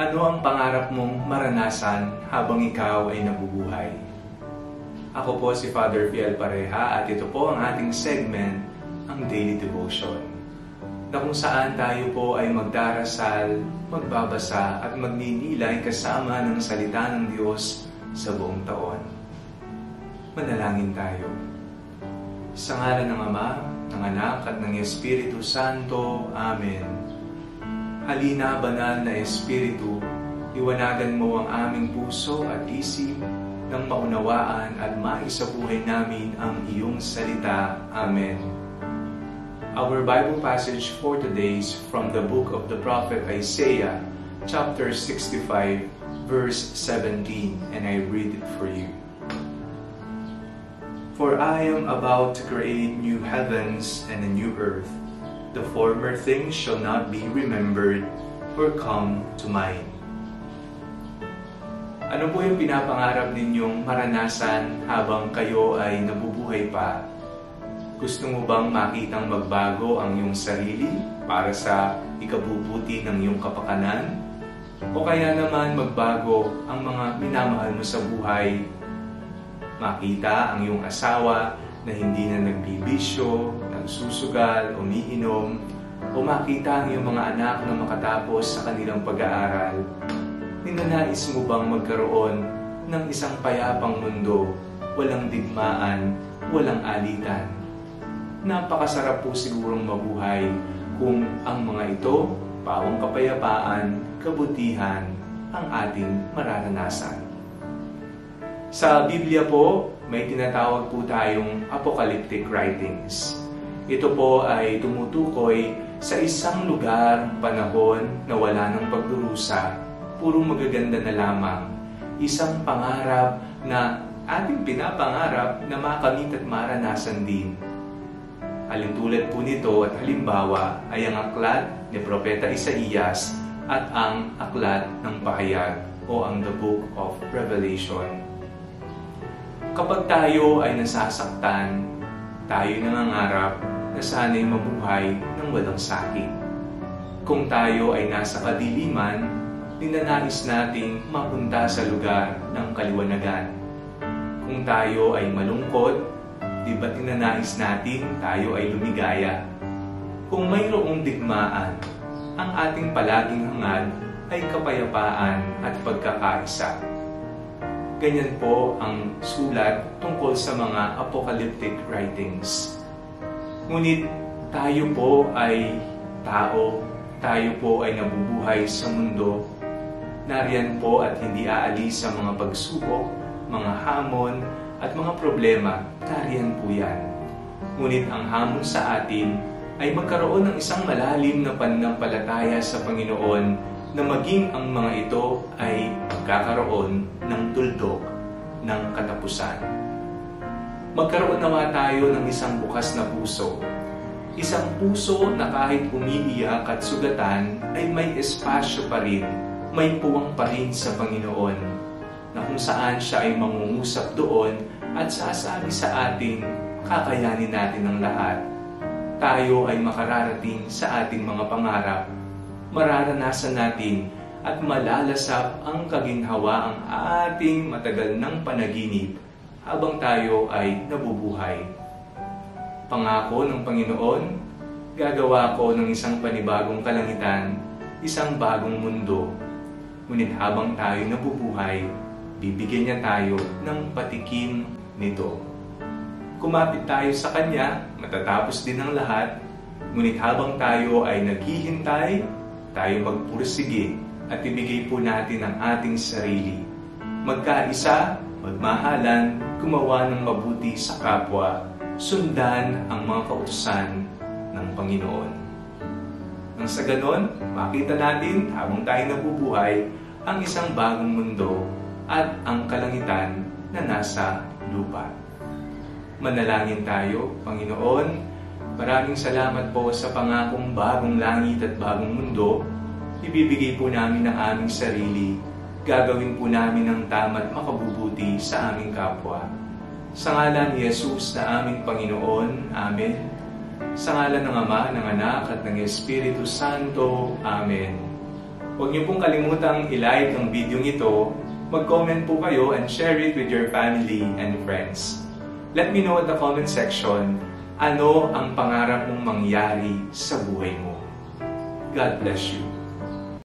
Ano ang pangarap mong maranasan habang ikaw ay nabubuhay? Ako po si Father Fiel Pareha at ito po ang ating segment, ang Daily Devotion, na kung saan tayo po ay magdarasal, magbabasa at magninilay kasama ng salita ng Diyos sa buong taon. Manalangin tayo. Sa ngalan ng Ama, ng Anak at ng Espiritu Santo. Amen. Halina, banal na Espiritu, iwanagan mo ang aming puso at isip nang maunawaan at maisabuhay namin ang iyong salita. Amen. Our Bible passage for today is from the book of the prophet Isaiah, chapter 65, verse 17, and I read it for you. For I am about to create new heavens and a new earth. The former things shall not be remembered or come to mind. Ano po yung pinapangarap ninyong maranasan habang kayo ay nabubuhay pa? Gusto mo bang makitang magbago ang iyong sarili para sa ikabubuti ng iyong kapakanan? O kaya naman magbago ang mga minamahal mo sa buhay makita ang iyong asawa na hindi na nagbibisyo, nagsusugal, umiinom, o makita ang iyong mga anak na makatapos sa kanilang pag-aaral, ninanais mo bang magkaroon ng isang payapang mundo, walang digmaan, walang alitan? Napakasarap po sigurong mabuhay kung ang mga ito, pawang kapayapaan, kabutihan, ang ating mararanasan. Sa Biblia po, may tinatawag po tayong apocalyptic writings. Ito po ay tumutukoy sa isang lugar, panahon na wala ng pagdurusa, puro magaganda na lamang. Isang pangarap na ating pinapangarap na makamit at maranasan din. Alintulad po nito at halimbawa ay ang aklat ni Propeta Isaías at ang aklat ng pahayag o ang The Book of Revelation. Kapag tayo ay nasasaktan, tayo nangangarap na sana'y mabuhay ng walang sakit. Kung tayo ay nasa kadiliman, ninanais nating mapunta sa lugar ng kaliwanagan. Kung tayo ay malungkot, di ba tinanais natin tayo ay lumigaya? Kung mayroong digmaan, ang ating palaging hangad ay kapayapaan at pagkakaisa Ganyan po ang sulat tungkol sa mga apocalyptic writings. Ngunit tayo po ay tao, tayo po ay nabubuhay sa mundo. Nariyan po at hindi aalis sa mga pagsubok, mga hamon, at mga problema. Nariyan po yan. Ngunit ang hamon sa atin ay magkaroon ng isang malalim na pananampalataya sa Panginoon na maging ang mga ito ay magkakaroon ng tuldok ng katapusan. Magkaroon nawa tayo ng isang bukas na puso. Isang puso na kahit umiiyak at sugatan ay may espasyo pa rin, may puwang pa rin sa Panginoon, na kung saan siya ay mangungusap doon at sasabi sa ating kakayanin natin ang lahat. Tayo ay makararating sa ating mga pangarap mararanasan natin at malalasap ang kaginhawa ang ating matagal ng panaginip habang tayo ay nabubuhay. Pangako ng Panginoon, gagawa ko ng isang panibagong kalangitan, isang bagong mundo. Ngunit habang tayo nabubuhay, bibigyan niya tayo ng patikim nito. Kumapit tayo sa Kanya, matatapos din ang lahat, ngunit habang tayo ay naghihintay tayo magpursige at ibigay po natin ang ating sarili. Magkaisa, magmahalan, gumawa ng mabuti sa kapwa, sundan ang mga kautusan ng Panginoon. Nang sa ganon, makita natin habang tayo nabubuhay ang isang bagong mundo at ang kalangitan na nasa lupa. Manalangin tayo, Panginoon, Maraming salamat po sa pangakong bagong langit at bagong mundo. Ibibigay po namin ang aming sarili. Gagawin po namin ang tama at makabubuti sa aming kapwa. Sa ngalan ni Jesus na aming Panginoon. Amen. Sa ngalan ng Ama, ng Anak at ng Espiritu Santo. Amen. Huwag niyo pong kalimutang i-like ang video ito, mag-comment po kayo and share it with your family and friends. Let me know at the comment section ano ang pangarap mong mangyari sa buhay mo. God bless you.